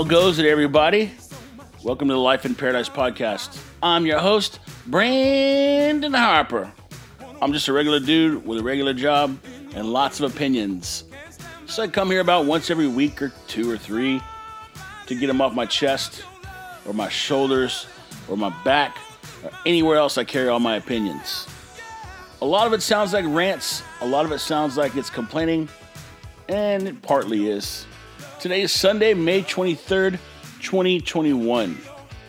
How goes it, everybody? Welcome to the Life in Paradise podcast. I'm your host, Brandon Harper. I'm just a regular dude with a regular job and lots of opinions. So I come here about once every week or two or three to get them off my chest or my shoulders or my back or anywhere else I carry all my opinions. A lot of it sounds like rants, a lot of it sounds like it's complaining, and it partly is. Today is Sunday, May 23rd, 2021.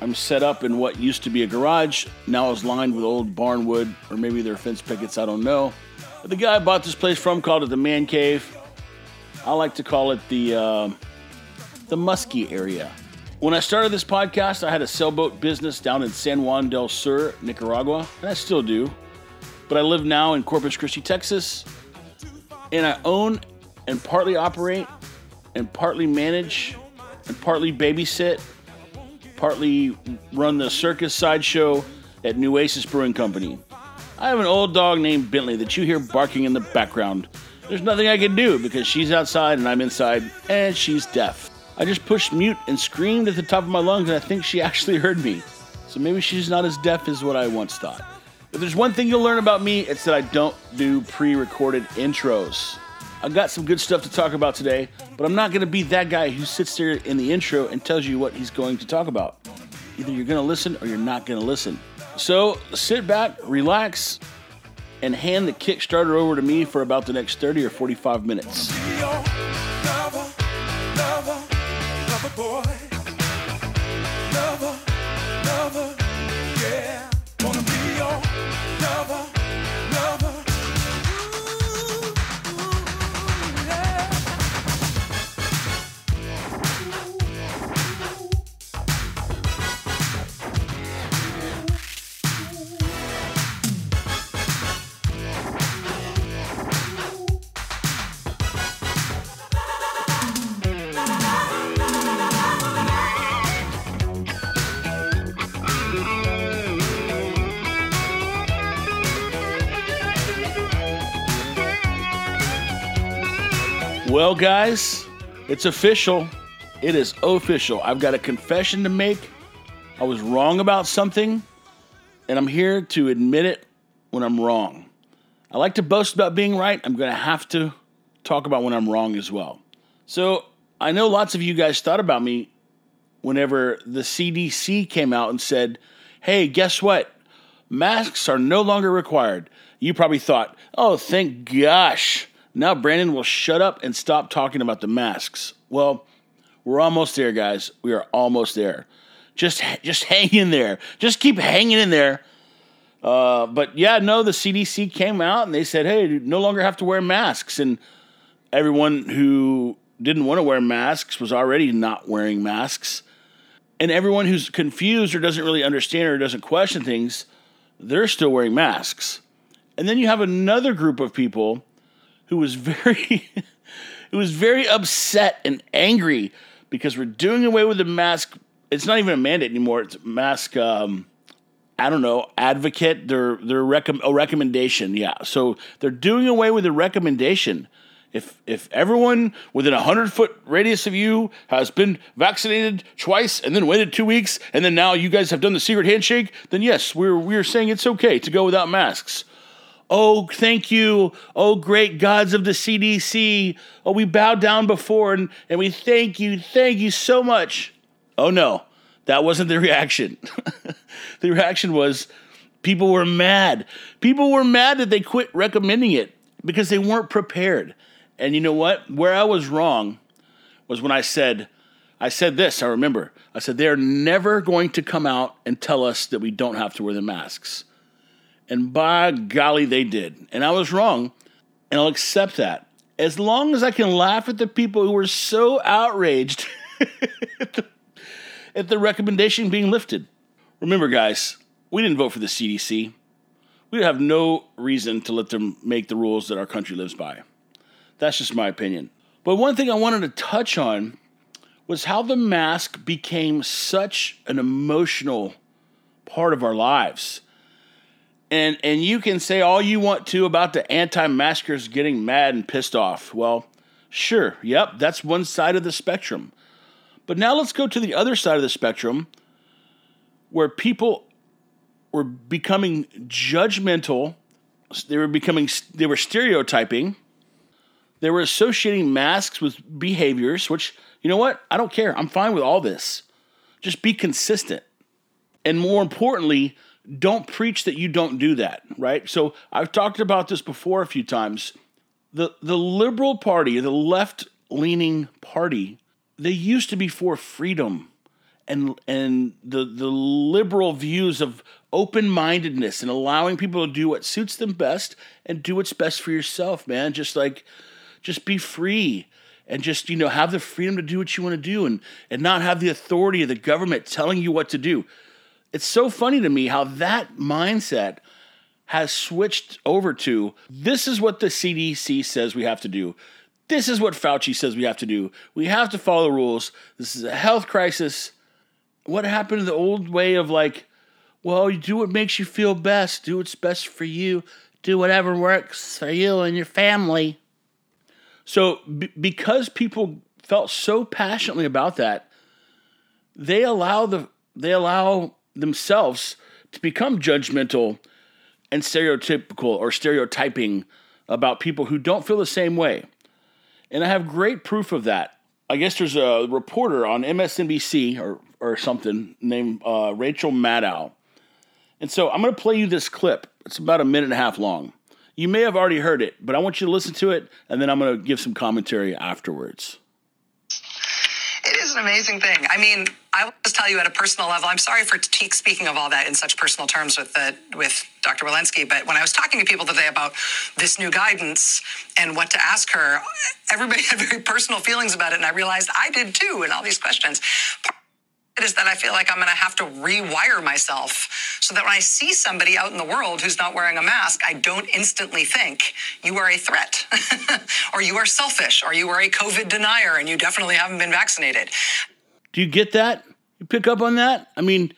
I'm set up in what used to be a garage, now is lined with old barnwood, or maybe they're fence pickets, I don't know. But the guy I bought this place from called it the Man Cave. I like to call it the uh, the Muskie area. When I started this podcast, I had a sailboat business down in San Juan del Sur, Nicaragua, and I still do. But I live now in Corpus Christi, Texas, and I own and partly operate and partly manage and partly babysit, partly run the circus sideshow at Nueces Brewing Company. I have an old dog named Bentley that you hear barking in the background. There's nothing I can do because she's outside and I'm inside, and she's deaf. I just pushed mute and screamed at the top of my lungs, and I think she actually heard me. So maybe she's not as deaf as what I once thought. If there's one thing you'll learn about me, it's that I don't do pre recorded intros. I've got some good stuff to talk about today, but I'm not going to be that guy who sits there in the intro and tells you what he's going to talk about. Either you're going to listen or you're not going to listen. So sit back, relax, and hand the Kickstarter over to me for about the next 30 or 45 minutes. Well, guys, it's official. It is official. I've got a confession to make. I was wrong about something, and I'm here to admit it when I'm wrong. I like to boast about being right. I'm going to have to talk about when I'm wrong as well. So, I know lots of you guys thought about me whenever the CDC came out and said, hey, guess what? Masks are no longer required. You probably thought, oh, thank gosh. Now Brandon will shut up and stop talking about the masks. Well, we're almost there, guys. We are almost there. Just, just hang in there. Just keep hanging in there. Uh, but yeah, no, the CDC came out and they said, hey, you no longer have to wear masks. And everyone who didn't want to wear masks was already not wearing masks. And everyone who's confused or doesn't really understand or doesn't question things, they're still wearing masks. And then you have another group of people who was very who was very upset and angry because we're doing away with the mask. It's not even a mandate anymore. It's mask. Um, I don't know, advocate. Their their rec- a recommendation. Yeah. So they're doing away with the recommendation. If if everyone within a hundred foot radius of you has been vaccinated twice and then waited two weeks and then now you guys have done the secret handshake, then yes, we're we're saying it's okay to go without masks. Oh, thank you. Oh, great gods of the CDC. Oh, we bow down before and, and we thank you. Thank you so much. Oh, no, that wasn't the reaction. the reaction was people were mad. People were mad that they quit recommending it because they weren't prepared. And you know what? Where I was wrong was when I said, I said this, I remember. I said, they're never going to come out and tell us that we don't have to wear the masks. And by golly, they did. And I was wrong. And I'll accept that. As long as I can laugh at the people who were so outraged at, the, at the recommendation being lifted. Remember, guys, we didn't vote for the CDC. We have no reason to let them make the rules that our country lives by. That's just my opinion. But one thing I wanted to touch on was how the mask became such an emotional part of our lives and and you can say all you want to about the anti-maskers getting mad and pissed off. Well, sure, yep, that's one side of the spectrum. But now let's go to the other side of the spectrum where people were becoming judgmental, they were becoming they were stereotyping. They were associating masks with behaviors, which, you know what? I don't care. I'm fine with all this. Just be consistent. And more importantly, don't preach that you don't do that, right? So I've talked about this before a few times. The the liberal party, the left leaning party, they used to be for freedom and and the the liberal views of open-mindedness and allowing people to do what suits them best and do what's best for yourself, man. Just like just be free and just you know have the freedom to do what you want to do and and not have the authority of the government telling you what to do it's so funny to me how that mindset has switched over to this is what the CDC says we have to do. This is what Fauci says we have to do. We have to follow the rules. This is a health crisis. What happened to the old way of like, well, you do what makes you feel best, do what's best for you, do whatever works for you and your family. So, b- because people felt so passionately about that, they allow the they allow themselves to become judgmental and stereotypical or stereotyping about people who don't feel the same way. And I have great proof of that. I guess there's a reporter on MSNBC or, or something named uh, Rachel Maddow. And so I'm going to play you this clip. It's about a minute and a half long. You may have already heard it, but I want you to listen to it, and then I'm going to give some commentary afterwards. Is an amazing thing. I mean, I will just tell you at a personal level. I'm sorry for t- speaking of all that in such personal terms with the with Dr. Walensky, but when I was talking to people today about this new guidance and what to ask her, everybody had very personal feelings about it, and I realized I did too. And all these questions. Part is that I feel like I'm going to have to rewire myself so that when I see somebody out in the world who's not wearing a mask, I don't instantly think you are a threat or you are selfish or you are a COVID denier and you definitely haven't been vaccinated. Do you get that? You pick up on that? I mean,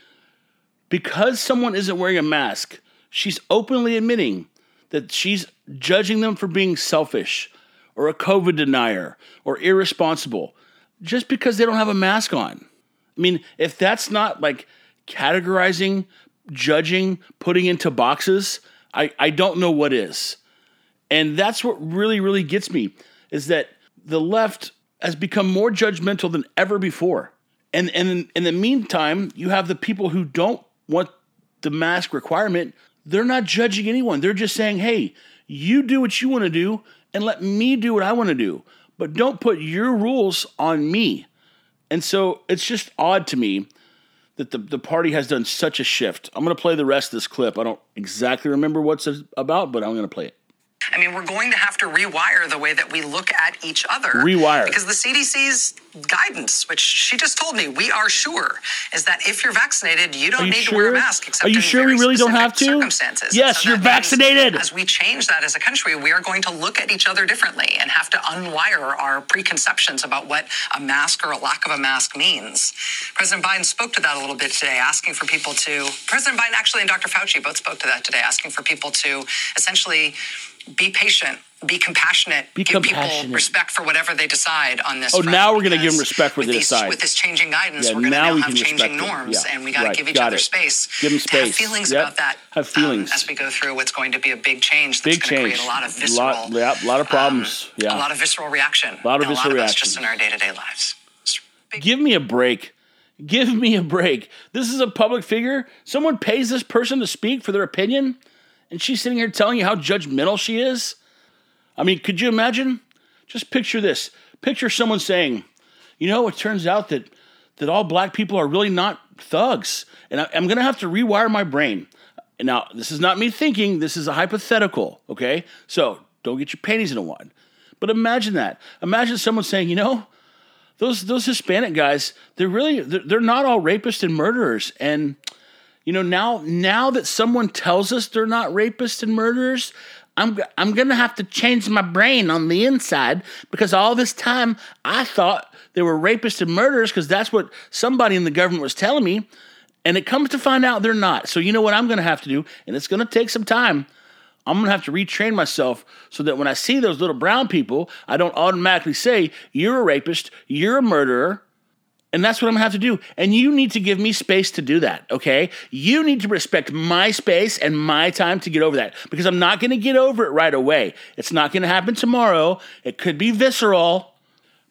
because someone isn't wearing a mask, she's openly admitting that she's judging them for being selfish or a COVID denier or irresponsible just because they don't have a mask on. I mean, if that's not like categorizing, judging, putting into boxes, I, I don't know what is. And that's what really, really gets me is that the left has become more judgmental than ever before. And, and in the meantime, you have the people who don't want the mask requirement. They're not judging anyone. They're just saying, hey, you do what you want to do and let me do what I want to do. But don't put your rules on me. And so it's just odd to me that the, the party has done such a shift. I'm going to play the rest of this clip. I don't exactly remember what's about, but I'm going to play it. I mean, we're going to have to rewire the way that we look at each other. Rewire. Because the CDC's guidance, which she just told me, we are sure, is that if you're vaccinated, you don't you need sure? to wear a mask except Are you in sure very we really don't have to? Circumstances. Yes, So you're vaccinated. As we change that as a country, we are going to look at each other differently and have to unwire our preconceptions about what a mask or a lack of a mask means. President Biden spoke to that a little bit today, asking for people to. President Biden actually and Dr. Fauci both spoke to that today, asking for people to essentially be patient, be compassionate, Be give compassionate. people respect for whatever they decide on this. Oh, now we're gonna give them respect for they these, decide. With this changing guidance, Yeah, we're going to now now we have changing norms, Yeah, and we got to right, give each got other it. space. Give them to have feelings Yep. about that. Have um, feelings. as we go through what's going to be a big change. That's Big going to change. create a lot of visceral, Lot, yeah, lot of problems. um, yeah. a lot of visceral reaction. A lot of visceral a lot of us reaction. just in our day to day lives. Give me a break. Give me a break. This is a public figure. Someone pays this person to speak for their opinion, and she's sitting here telling you how judgmental she is. I mean, could you imagine? Just picture this. Picture someone saying, "You know, it turns out that that all black people are really not thugs, and I, I'm going to have to rewire my brain." Now, this is not me thinking. This is a hypothetical. Okay, so don't get your panties in a wad. But imagine that. Imagine someone saying, "You know." those those Hispanic guys, they're really they're, they're not all rapists and murderers. And you know now now that someone tells us they're not rapists and murderers, I'm I'm gonna have to change my brain on the inside because all this time I thought they were rapists and murderers because that's what somebody in the government was telling me. And it comes to find out they're not. So you know what I'm gonna have to do, and it's gonna take some time. I'm gonna have to retrain myself so that when I see those little brown people, I don't automatically say, You're a rapist, you're a murderer. And that's what I'm gonna have to do. And you need to give me space to do that, okay? You need to respect my space and my time to get over that because I'm not gonna get over it right away. It's not gonna happen tomorrow. It could be visceral.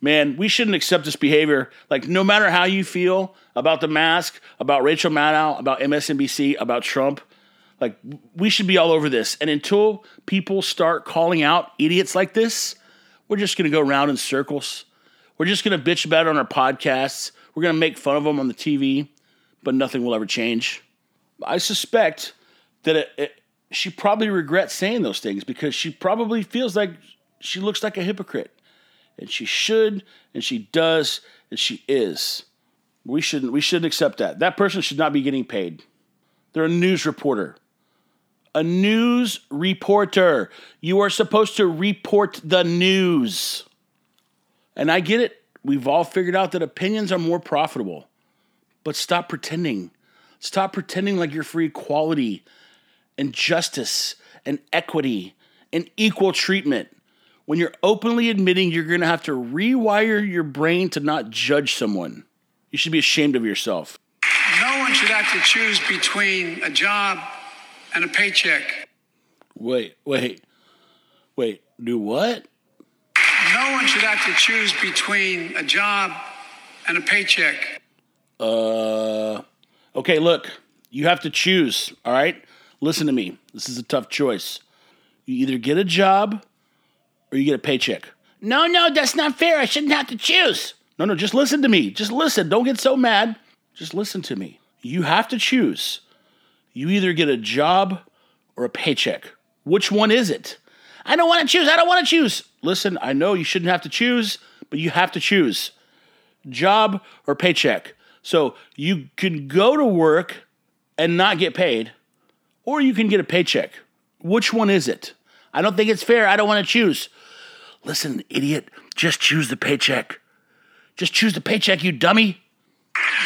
Man, we shouldn't accept this behavior. Like, no matter how you feel about the mask, about Rachel Maddow, about MSNBC, about Trump, like, we should be all over this. And until people start calling out idiots like this, we're just gonna go around in circles. We're just going to bitch about it on our podcasts. We're going to make fun of them on the TV, but nothing will ever change. I suspect that it, it, she probably regrets saying those things because she probably feels like she looks like a hypocrite. And she should, and she does, and she is. We shouldn't we shouldn't accept that. That person should not be getting paid. They're a news reporter. A news reporter. You are supposed to report the news. And I get it. We've all figured out that opinions are more profitable. But stop pretending. Stop pretending like you're for equality and justice and equity and equal treatment when you're openly admitting you're going to have to rewire your brain to not judge someone. You should be ashamed of yourself. No one should have to choose between a job and a paycheck. Wait, wait, wait, do what? No one should have to choose between a job and a paycheck. Uh, okay, look, you have to choose, all right? Listen to me. This is a tough choice. You either get a job or you get a paycheck. No, no, that's not fair. I shouldn't have to choose. No, no, just listen to me. Just listen. Don't get so mad. Just listen to me. You have to choose. You either get a job or a paycheck. Which one is it? I don't want to choose. I don't want to choose. Listen, I know you shouldn't have to choose, but you have to choose job or paycheck. So you can go to work and not get paid, or you can get a paycheck. Which one is it? I don't think it's fair. I don't want to choose. Listen, idiot, just choose the paycheck. Just choose the paycheck, you dummy.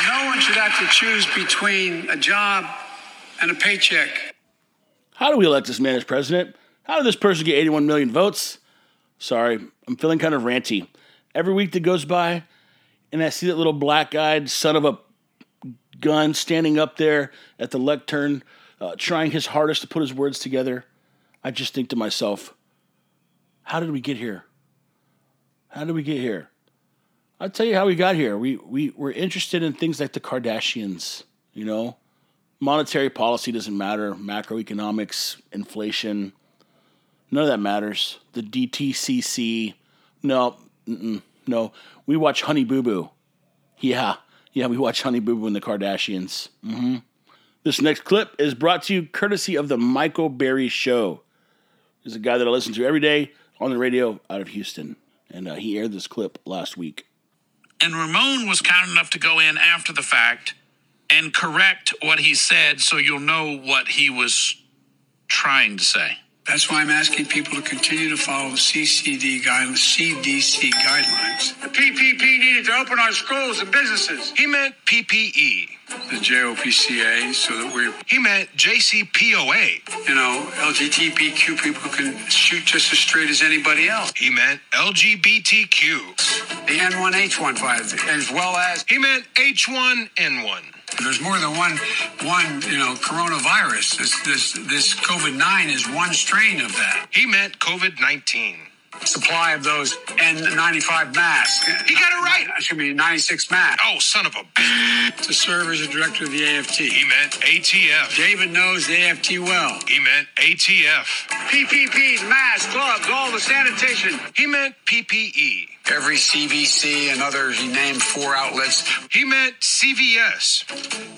No one should have to choose between a job and a paycheck. How do we elect this man as president? How did this person get 81 million votes? Sorry, I'm feeling kind of ranty. Every week that goes by, and I see that little black eyed son of a gun standing up there at the lectern, uh, trying his hardest to put his words together, I just think to myself, how did we get here? How did we get here? I'll tell you how we got here. We, we were interested in things like the Kardashians, you know? Monetary policy doesn't matter, macroeconomics, inflation, none of that matters. The DTCC, no, no. We watch Honey Boo Boo. Yeah, yeah, we watch Honey Boo Boo and the Kardashians. Mm-hmm. This next clip is brought to you courtesy of the Michael Berry Show. He's a guy that I listen to every day on the radio out of Houston, and uh, he aired this clip last week. And Ramon was kind enough to go in after the fact and correct what he said so you'll know what he was trying to say. That's why I'm asking people to continue to follow the CCD guidelines, CDC guidelines. The PPP needed to open our schools and businesses. He meant PPE. The JOPCA, so that we're, He meant JCPOA. you know, LGBTQ people can shoot just as straight as anybody else. He meant LGBTQ. The N1H15, as well as He meant H1N1. There's more than one, one, you know, coronavirus. This, this, this COVID-9 is one strain of that. He meant COVID 19. Supply of those N95 masks. He got it right. Excuse me, 96 masks. Oh, son of a. To serve as a director of the AFT. He meant ATF. David knows the AFT well. He meant ATF. PPPs, masks, gloves, all the sanitation. He meant PPE. Every CVC and other, he named four outlets. He meant CVS.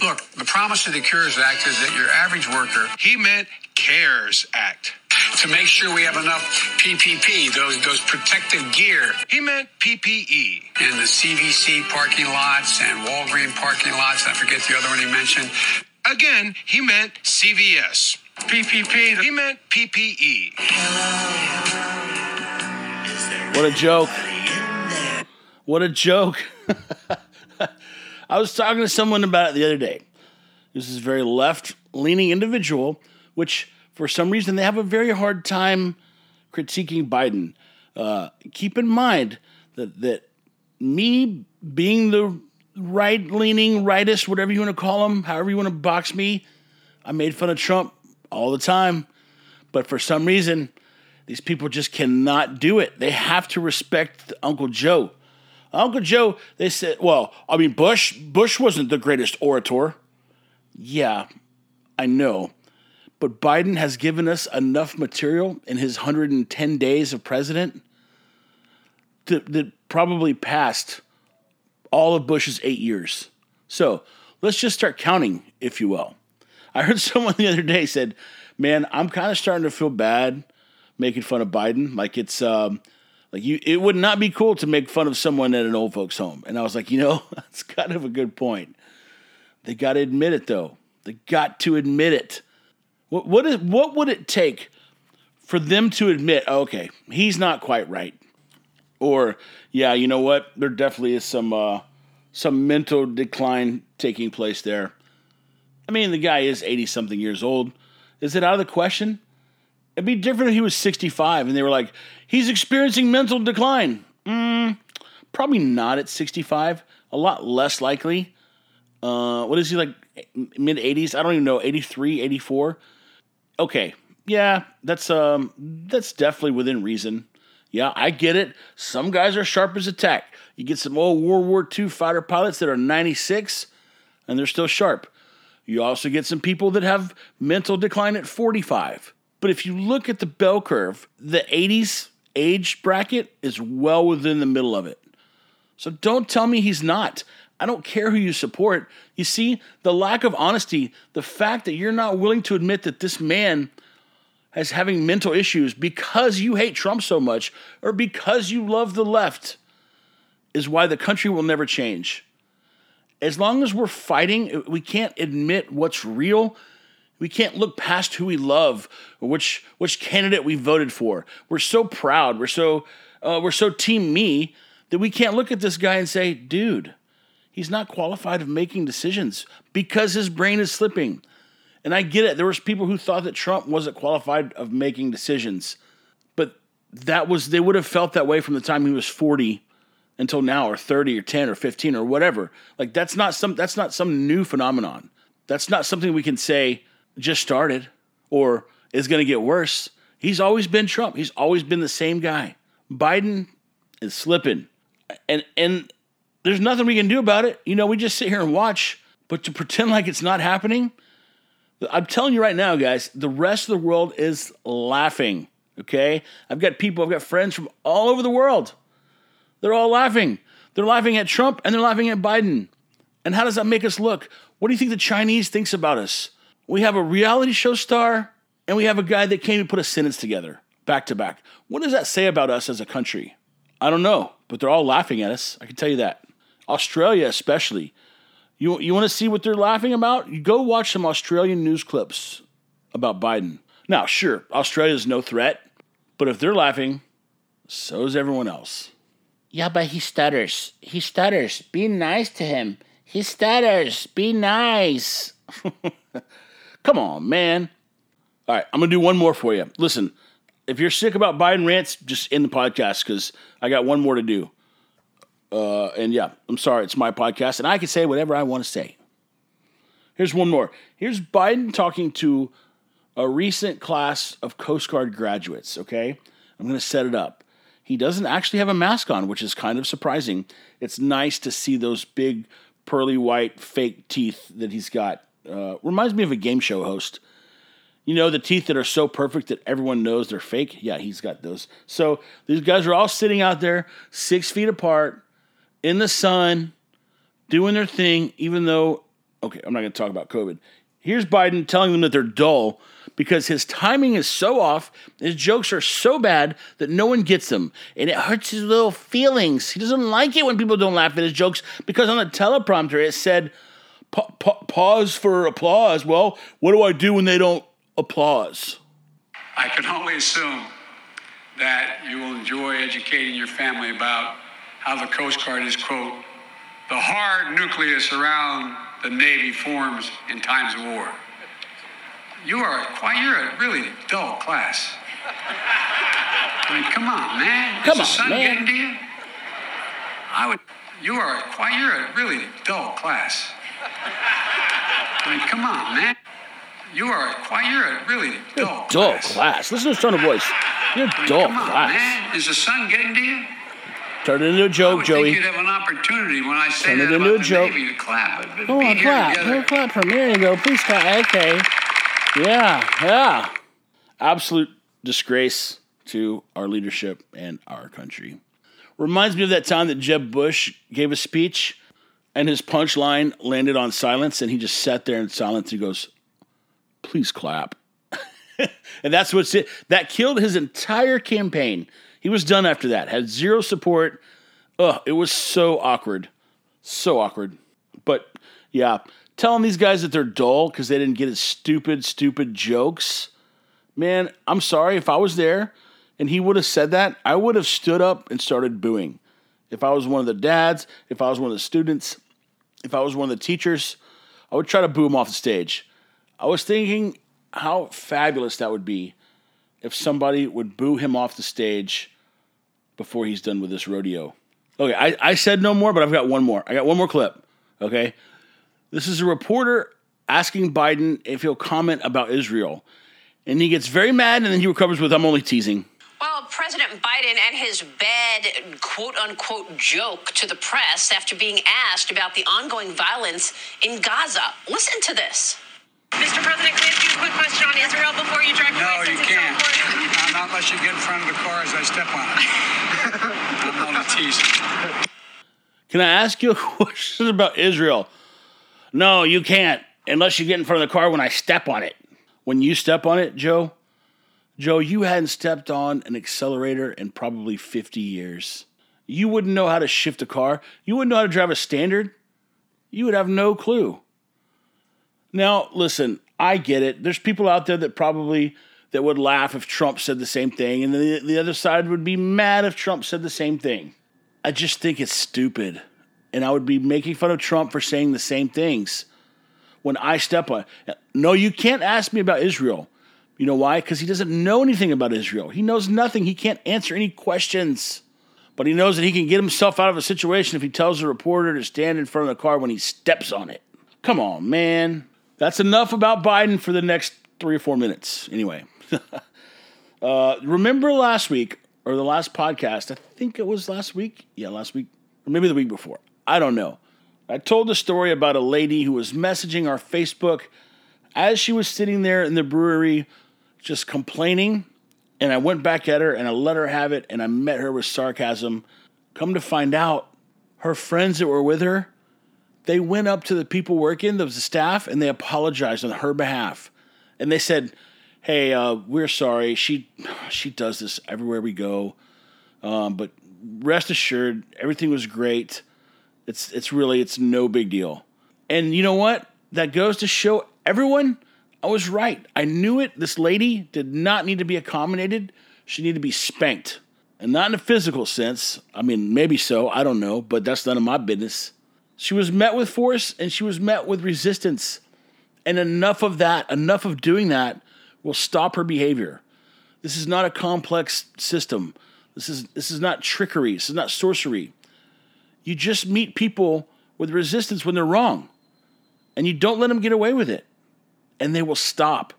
Look, the promise of the Cures Act is that your average worker, He meant CARES Act. to make sure we have enough PPP, those those protective gear He meant PPE. in the CVC parking lots and Walgreen parking lots. I forget the other one he mentioned. Again, he meant CVS. PPP. He meant PPE. What a joke. What a joke. I was talking to someone about it the other day. This is a very left leaning individual, which for some reason they have a very hard time critiquing Biden. Uh, keep in mind that, that me being the right leaning, rightist, whatever you want to call them, however you want to box me. I made fun of Trump all the time. But for some reason, these people just cannot do it. They have to respect Uncle Joe. Uncle Joe, they said, well, I mean, Bush, Bush wasn't the greatest orator. Yeah, I know. But Biden has given us enough material in his 110 days of president that, that probably passed all of Bush's eight years. So let's just start counting, if you will. I heard someone the other day said, "Man, I'm kind of starting to feel bad making fun of Biden. Like it's um, like you, it would not be cool to make fun of someone at an old folks' home." And I was like, you know, that's kind of a good point. They got to admit it, though. They got to admit it. What what is what would it take for them to admit, okay, he's not quite right, or yeah, you know what, there definitely is some uh, some mental decline taking place there. I mean, the guy is eighty something years old. Is it out of the question? It'd be different if he was sixty five and they were like, he's experiencing mental decline. Mm, probably not at sixty five. A lot less likely. Uh, what is he like? Mid 80s? I don't even know. 83, 84. Okay, yeah, that's um, that's definitely within reason. Yeah, I get it. Some guys are sharp as a tack. You get some old World War II fighter pilots that are 96 and they're still sharp. You also get some people that have mental decline at 45. But if you look at the bell curve, the 80s age bracket is well within the middle of it. So don't tell me he's not. I don't care who you support. You see, the lack of honesty, the fact that you're not willing to admit that this man is having mental issues because you hate Trump so much or because you love the left is why the country will never change. As long as we're fighting, we can't admit what's real. We can't look past who we love or which which candidate we voted for. We're so proud. We're so uh, we're so team me that we can't look at this guy and say, "Dude, he's not qualified of making decisions because his brain is slipping." And I get it. There was people who thought that Trump wasn't qualified of making decisions, but that was they would have felt that way from the time he was 40 until now or 30 or 10 or 15 or whatever. Like that's not some that's not some new phenomenon. That's not something we can say just started or is going to get worse. He's always been Trump. He's always been the same guy. Biden is slipping. And and there's nothing we can do about it. You know, we just sit here and watch, but to pretend like it's not happening, I'm telling you right now, guys, the rest of the world is laughing. Okay? I've got people, I've got friends from all over the world. They're all laughing. They're laughing at Trump and they're laughing at Biden. And how does that make us look? What do you think the Chinese thinks about us? We have a reality show star and we have a guy that can't even put a sentence together back to back. What does that say about us as a country? I don't know, but they're all laughing at us. I can tell you that. Australia, especially. You, you want to see what they're laughing about? You go watch some Australian news clips about Biden. Now, sure, Australia's no threat, but if they're laughing, so is everyone else. Yeah, but he stutters. He stutters. Be nice to him. He stutters. Be nice. Come on, man. All right, I'm going to do one more for you. Listen, if you're sick about Biden rants, just end the podcast because I got one more to do. Uh, and yeah, I'm sorry, it's my podcast, and I can say whatever I want to say. Here's one more. Here's Biden talking to a recent class of Coast Guard graduates, okay? I'm going to set it up. He doesn't actually have a mask on, which is kind of surprising. It's nice to see those big, pearly white fake teeth that he's got. Uh, reminds me of a game show host. You know, the teeth that are so perfect that everyone knows they're fake? Yeah, he's got those. So these guys are all sitting out there, six feet apart, in the sun, doing their thing, even though, okay, I'm not going to talk about COVID. Here's Biden telling them that they're dull because his timing is so off, his jokes are so bad that no one gets them. And it hurts his little feelings. He doesn't like it when people don't laugh at his jokes because on the teleprompter it said, pa- pa- pause for applause. Well, what do I do when they don't applause? I can only assume that you will enjoy educating your family about how the Coast Guard is, quote, the hard nucleus around the Navy forms in times of war. You are quite, you're a really dull class. I mean, come on, man. Come is the on, sun man. getting to you? I would, You are quite, you're a really dull class. I mean, come on, man. You are quite, you're a really dull, Dull class. class. Listen to his tone of voice. You're I mean, dull come on, class. man. Is the sun getting to you? Turn it into a joke, would Joey. think you'd have an opportunity when I say Turn it that into about a joke. Navy to clap. But, but Come on, clap. together. Clap for me. There you go. Please clap. Okay. Yeah, yeah. Absolute disgrace to our leadership and our country. Reminds me of that time that Jeb Bush gave a speech and his punchline landed on silence and he just sat there in silence. He goes, please clap. and that's what's it. That killed his entire campaign. He was done after that, had zero support. Ugh, it was so awkward. So awkward. But yeah, telling these guys that they're dull because they didn't get his stupid, stupid jokes. Man, I'm sorry. If I was there and he would have said that, I would have stood up and started booing. If I was one of the dads, if I was one of the students, if I was one of the teachers, I would try to boo him off the stage. I was thinking how fabulous that would be if somebody would boo him off the stage before he's done with this rodeo. Okay, I, I said no more, but I've got one more. I got one more clip. Okay. This is a reporter asking Biden if he'll comment about Israel. And he gets very mad and then he recovers with, I'm only teasing. Well, President Biden and his bad quote unquote joke to the press after being asked about the ongoing violence in Gaza. Listen to this. Mr. President, can I ask you a quick question on Israel before you drive your No, you can't. important. Uh, Not unless you get in front of the car as I step on it. I'm only teasing. Can I ask you a question about Israel? No, you can't unless you get in front of the car when I step on it. When you step on it, Joe, Joe, you hadn't stepped on an accelerator in probably 50 years. You wouldn't know how to shift a car. You wouldn't know how to drive a standard. You would have no clue. Now, listen, I get it. There's people out there that probably that would laugh if Trump said the same thing, and the, the other side would be mad if Trump said the same thing. I just think it's stupid. And I would be making fun of Trump for saying the same things when I step on. No, you can't ask me about Israel. You know why? Because he doesn't know anything about Israel. He knows nothing. He can't answer any questions. But he knows that he can get himself out of a situation if he tells the reporter to stand in front of the car when he steps on it. Come on, man. That's enough about Biden for the next three or four minutes. Anyway, uh, remember last week or the last podcast? I think it was last week. Yeah, last week. Or maybe the week before. I don't know. I told the story about a lady who was messaging our Facebook as she was sitting there in the brewery just complaining. And I went back at her and I let her have it and I met her with sarcasm. Come to find out, her friends that were with her, they went up to the people working, the staff, and they apologized on her behalf. And they said, "Hey, uh, we're sorry. She she does this everywhere we go, um, but rest assured, everything was great. It's it's really it's no big deal." And you know what? That goes to show everyone I was right. I knew it. This lady did not need to be accommodated. She needed to be spanked. And not in a physical sense. I mean, maybe so. I don't know. But that's none of my business. She was met with force and she was met with resistance. And enough of that, enough of doing that will stop her behavior. This is not a complex system. This is this is not trickery. This is not sorcery. You just meet people with resistance when they're wrong. And you don't let them get away with it. And they will stop.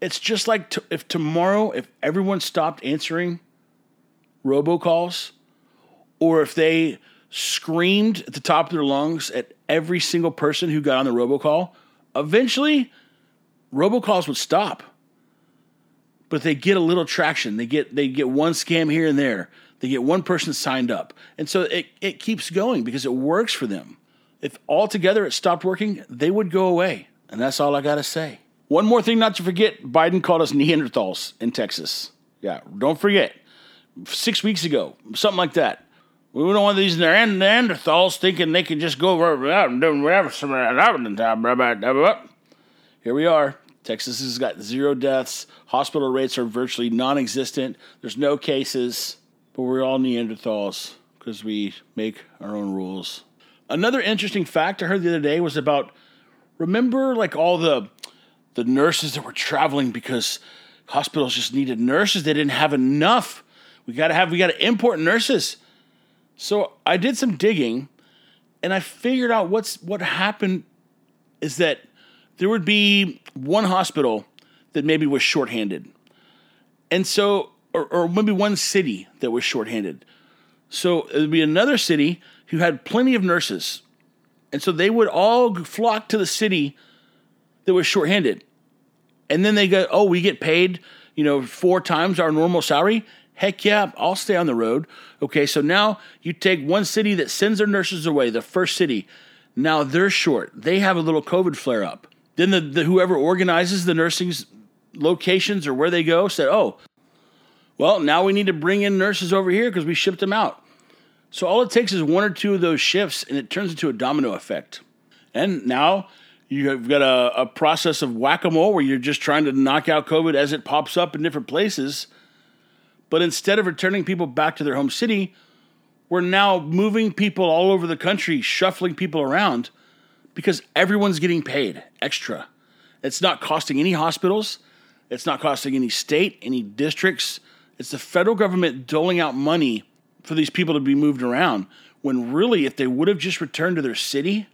It's just like t- if tomorrow, if everyone stopped answering robocalls, or if they screamed at the top of their lungs at every single person who got on the robocall, eventually robocalls would stop. But they get a little traction. They get they get one scam here and there. They get one person signed up. And so it, it keeps going because it works for them. If altogether it stopped working, they would go away. And that's all I got to say. One more thing not to forget Biden called us Neanderthals in Texas. Yeah, don't forget. Six weeks ago, something like that. We don't want these Neanderthals thinking they can just go around and do whatever. Here we are. Texas has got zero deaths. Hospital rates are virtually non existent. There's no cases, but we're all Neanderthals because we make our own rules. Another interesting fact I heard the other day was about remember like all the the nurses that were traveling because hospitals just needed nurses. They didn't have enough. We gotta have we gotta import nurses. So I did some digging and I figured out what's what happened is that there would be one hospital that maybe was shorthanded. And so or, or maybe one city that was shorthanded. So it would be another city who had plenty of nurses. And so they would all flock to the city that was shorthanded. And then they go, oh, we get paid, you know, four times our normal salary. Heck yeah, I'll stay on the road. Okay, so now you take one city that sends their nurses away, the first city. Now they're short. They have a little COVID flare up. Then the, the whoever organizes the nursing locations or where they go said, oh, well, now we need to bring in nurses over here because we shipped them out. So all it takes is one or two of those shifts and it turns into a domino effect. And now you've got a, a process of whack a mole where you're just trying to knock out COVID as it pops up in different places. But instead of returning people back to their home city, we're now moving people all over the country, shuffling people around because everyone's getting paid extra. It's not costing any hospitals, it's not costing any state, any districts it's the federal government doling out money for these people to be moved around when really, if they would have just returned to their city,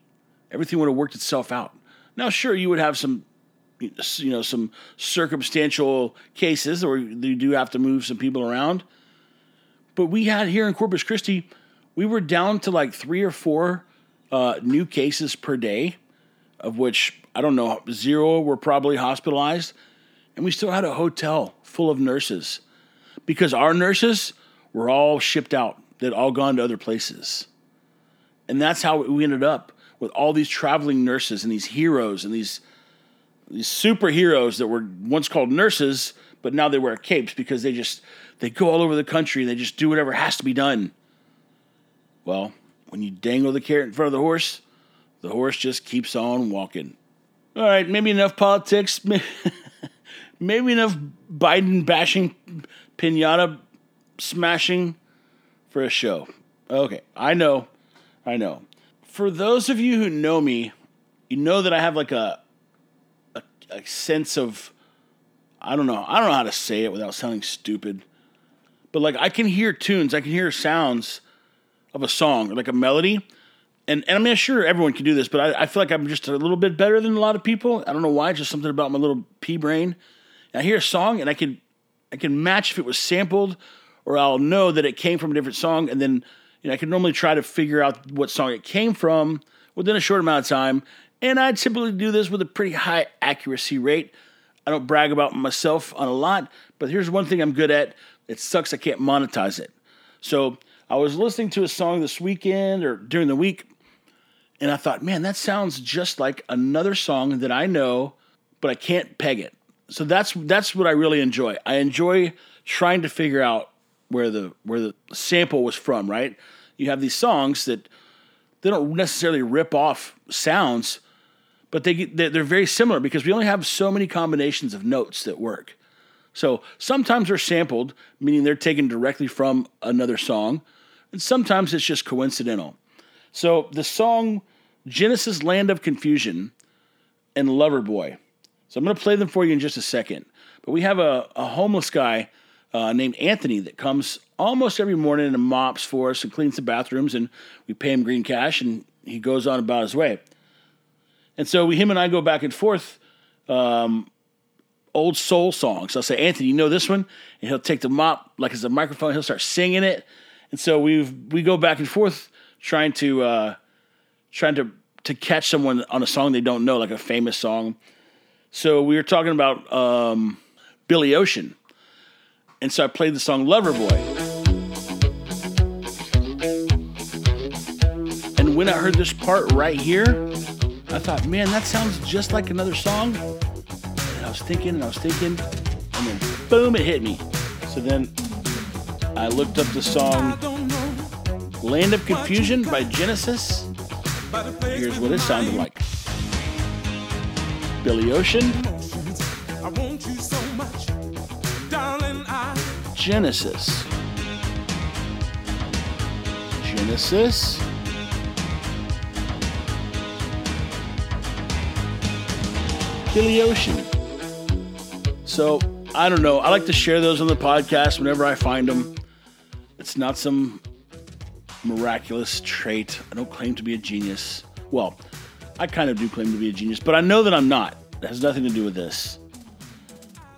everything would have worked itself out. Now, sure, you would have some, you know, some circumstantial cases where you do have to move some people around. But we had here in Corpus Christi, we were down to like three or four uh, new cases per day, of which I don't know, zero were probably hospitalized. And we still had a hotel full of nurses because our nurses were all shipped out. They'd all gone to other places. And that's how we ended up with all these traveling nurses and these heroes and these these superheroes that were once called nurses, but now they wear capes because they just they go all over the country and they just do whatever has to be done. Well, when you dangle the carrot in front of the horse, the horse just keeps on walking. All right, maybe enough politics. Maybe enough Biden bashing pinata smashing for a show. Okay, I know. I know. For those of you who know me, you know that I have like a, a, a sense of I don't know. I don't know how to say it without sounding stupid. But like I can hear tunes, I can hear sounds of a song, like a melody. And, and I'm not sure everyone can do this, but I, I feel like I'm just a little bit better than a lot of people. I don't know why, it's just something about my little pea brain. I hear a song and I can I can match if it was sampled, or I'll know that it came from a different song, and then you know, I can normally try to figure out what song it came from within a short amount of time. And I typically do this with a pretty high accuracy rate. I don't brag about myself on a lot, but here's one thing I'm good at. It sucks I can't monetize it. So I was listening to a song this weekend or during the week, and I thought, man, that sounds just like another song that I know, but I can't peg it so that's that's what I really enjoy. I enjoy trying to figure out where the where the sample was from. Right? You have these songs that they don't necessarily rip off sounds, but they they're very similar because we only have so many combinations of notes that work. So sometimes they're sampled, meaning they're taken directly from another song, and sometimes it's just coincidental. So the song Genesis Land of Confusion and Loverboy so I'm going to play them for you in just a second. But we have a, a homeless guy uh, named Anthony that comes almost every morning and mops for us and cleans the bathrooms, and we pay him green cash, and he goes on about his way. And so we, him and I go back and forth. Um, old soul songs. I'll say, Anthony, you know this one? And he'll take the mop like it's a microphone. He'll start singing it. And so we we go back and forth trying to uh, trying to to catch someone on a song they don't know, like a famous song. So we were talking about um, Billy Ocean. And so I played the song Loverboy. And when I heard this part right here, I thought, man, that sounds just like another song. And I was thinking and I was thinking, and then boom, it hit me. So then I looked up the song Land of Confusion by Genesis. Here's what it sounded like. Billy Ocean. Genesis. Genesis. Billy Ocean. So, I don't know. I like to share those on the podcast whenever I find them. It's not some miraculous trait. I don't claim to be a genius. Well, I kind of do claim to be a genius, but I know that I'm not. It has nothing to do with this.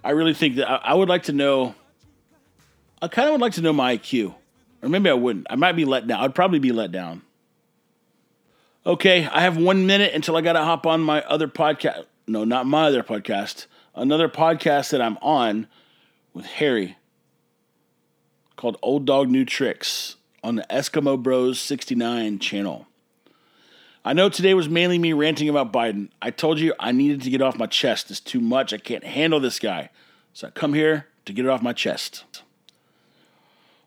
I really think that I, I would like to know. I kind of would like to know my IQ. Or maybe I wouldn't. I might be let down. I'd probably be let down. Okay, I have one minute until I got to hop on my other podcast. No, not my other podcast. Another podcast that I'm on with Harry called Old Dog New Tricks on the Eskimo Bros 69 channel. I know today was mainly me ranting about Biden. I told you I needed to get off my chest. It's too much. I can't handle this guy. So I come here to get it off my chest.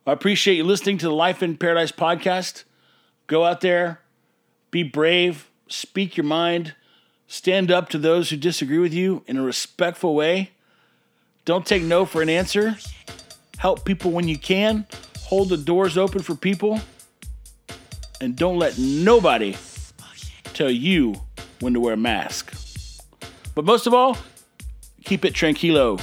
I appreciate you listening to the Life in Paradise podcast. Go out there, be brave, speak your mind, stand up to those who disagree with you in a respectful way. Don't take no for an answer. Help people when you can. Hold the doors open for people. And don't let nobody tell you when to wear a mask. But most of all, keep it tranquilo.